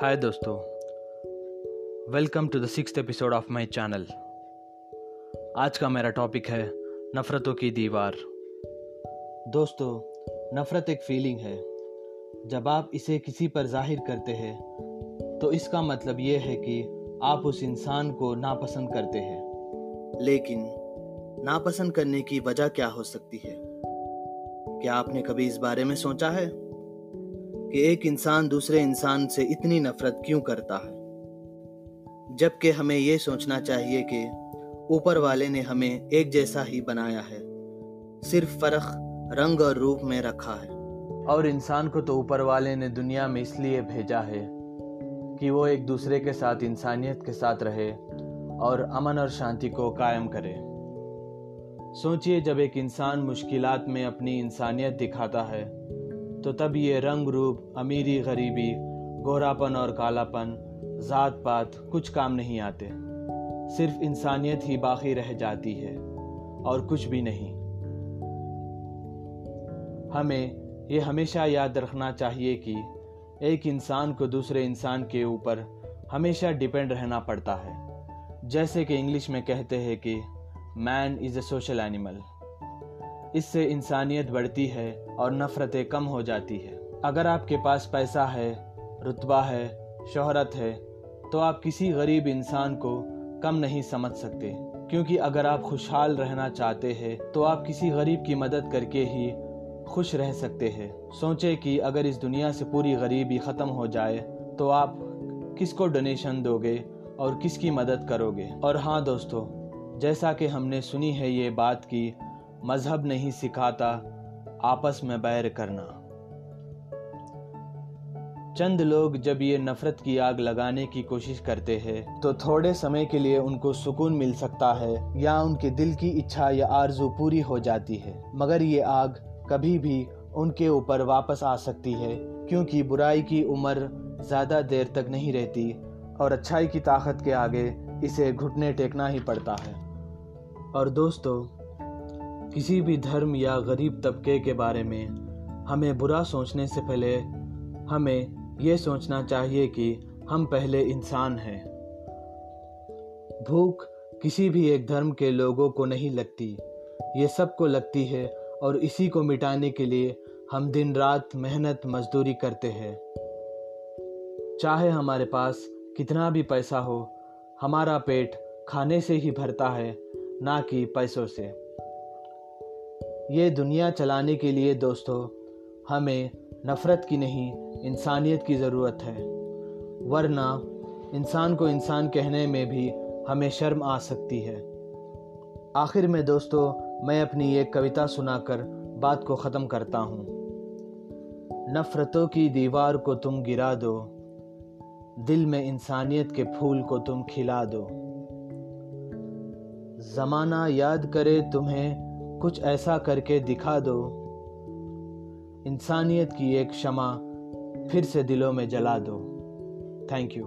हाय दोस्तों. Welcome to the six episode of my channel आज का मेरा टॉपिक है नफ़रतों की दीवार. दोस्तों, नफ़रत एक फीलिंग है. जब आप इसे किसी पर ज़ाहिर करते हैं तो इसका मतलब ये है कि आप उस इंसान को नापसंद करते हैं. लेकिन, नापसंद करने की वजह क्या हो सकती है? क्या आपने कभी इस बारे में सोचा है? कि एक इंसान दूसरे इंसान से इतनी नफरत क्यों करता है? जबकि हमें यह सोचना चाहिए कि ऊपर वाले ने हमें एक जैसा ही बनाया है, सिर्फ़ फ़र्क रंग और रूप में रखा है। और इंसान को तो ऊपर वाले ने दुनिया में इसलिए भेजा है कि वो एक दूसरे के साथ इंसानियत के साथ रहे और अमन और शांति को कायम करे। सोचिए जब एक इंसान मुश्किलात में अपनी इंसानियत दिखाता है तो तब ये रंग रूप, अमीरी गरीबी, गोरापन और कालापन, ज़ात पात कुछ काम नहीं आते। सिर्फ़ इंसानियत ही बाकी रह जाती है, और कुछ भी नहीं। हमें ये हमेशा याद रखना चाहिए कि एक इंसान को दूसरे इंसान के ऊपर हमेशा डिपेंड रहना पड़ता है। जैसे कि इंग्लिश में कहते हैं कि man is a social animal इससे इंसानियत बढ़ती है और नफ़रतें कम हो जाती है। अगर आपके पास पैसा है, रुतबा है, शोहरत है तो आप किसी गरीब इंसान को कम नहीं समझ सकते। क्योंकि अगर आप खुशहाल रहना चाहते हैं तो आप किसी गरीब की मदद करके ही खुश रह सकते हैं। सोचे कि अगर इस दुनिया से पूरी गरीबी ख़त्म हो जाए तो आप किसको डोनेशन दोगे और किसकी मदद करोगे? और हाँ दोस्तों, जैसा कि हमने सुनी है ये बात कि मज़हब नहीं सिखाता, आपस में बैर करना। चंद लोग जब ये नफ़रत की आग लगाने की कोशिश करते हैं तो थोड़े समय के लिए उनको सुकून मिल सकता है, या उनके दिल की इच्छा या आरज़ू पूरी हो जाती है। मगर ये आग कभी भी उनके ऊपर वापस आ सकती है, क्योंकि बुराई की उम्र ज़्यादा देर तक नहीं रहती, और अच्छाई की ताकत के आगे इसे घुटने टेकना ही पड़ता है। और दोस्तों किसी भी धर्म या गरीब तबके के बारे में हमें बुरा सोचने से पहले हमें ये सोचना चाहिए कि हम पहले इंसान हैं। भूख किसी भी एक धर्म के लोगों को नहीं लगती। ये सबको लगती है और इसी को मिटाने के लिए हम दिन रात मेहनत, मजदूरी करते हैं। चाहे हमारे पास कितना भी पैसा हो, हमारा पेट खाने से ही भरता है, ना कि पैसों से। ये दुनिया चलाने के लिए दोस्तों, हमें नफ़रत की नहीं, इंसानियत की ज़रूरत है। वरना इंसान को इंसान कहने में भी हमें शर्म आ सकती है। आखिर में दोस्तों, मैं अपनी एक कविता सुनाकर बात को ख़त्म करता हूँ। नफ़रतों की दीवार को तुम गिरा दो, दिल में इंसानियत के फूल को तुम खिला दो। ज़माना याद करे तुम्हें कुछ ऐसा करके दिखा दो। इंसानियत की एक क्षमा फिर से दिलों में जला दो। थैंक यू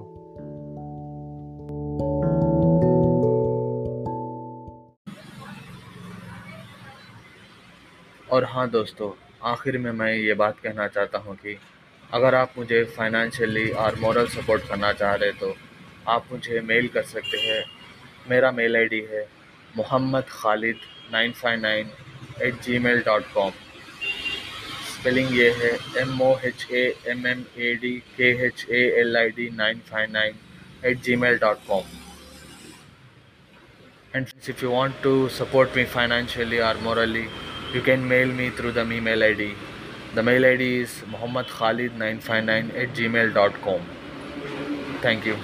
और हाँ दोस्तों, आखिर में मैं ये बात कहना चाहता हूँ कि अगर आप मुझे फाइनेंशियली और मॉरल सपोर्ट करना चाह रहे तो आप मुझे मेल कर सकते हैं। मेरा मेल आईडी है Mohammad Khalid nine five nine eight Gmail dot com spelling ये है M O H A M M A D K H A L I D nine five nine eight Gmail dot com and if you want to support me financially और morally you can mail me through the me mail ID the mail ID is Mohammad Khalid nine five nine eight Gmail dot com thank you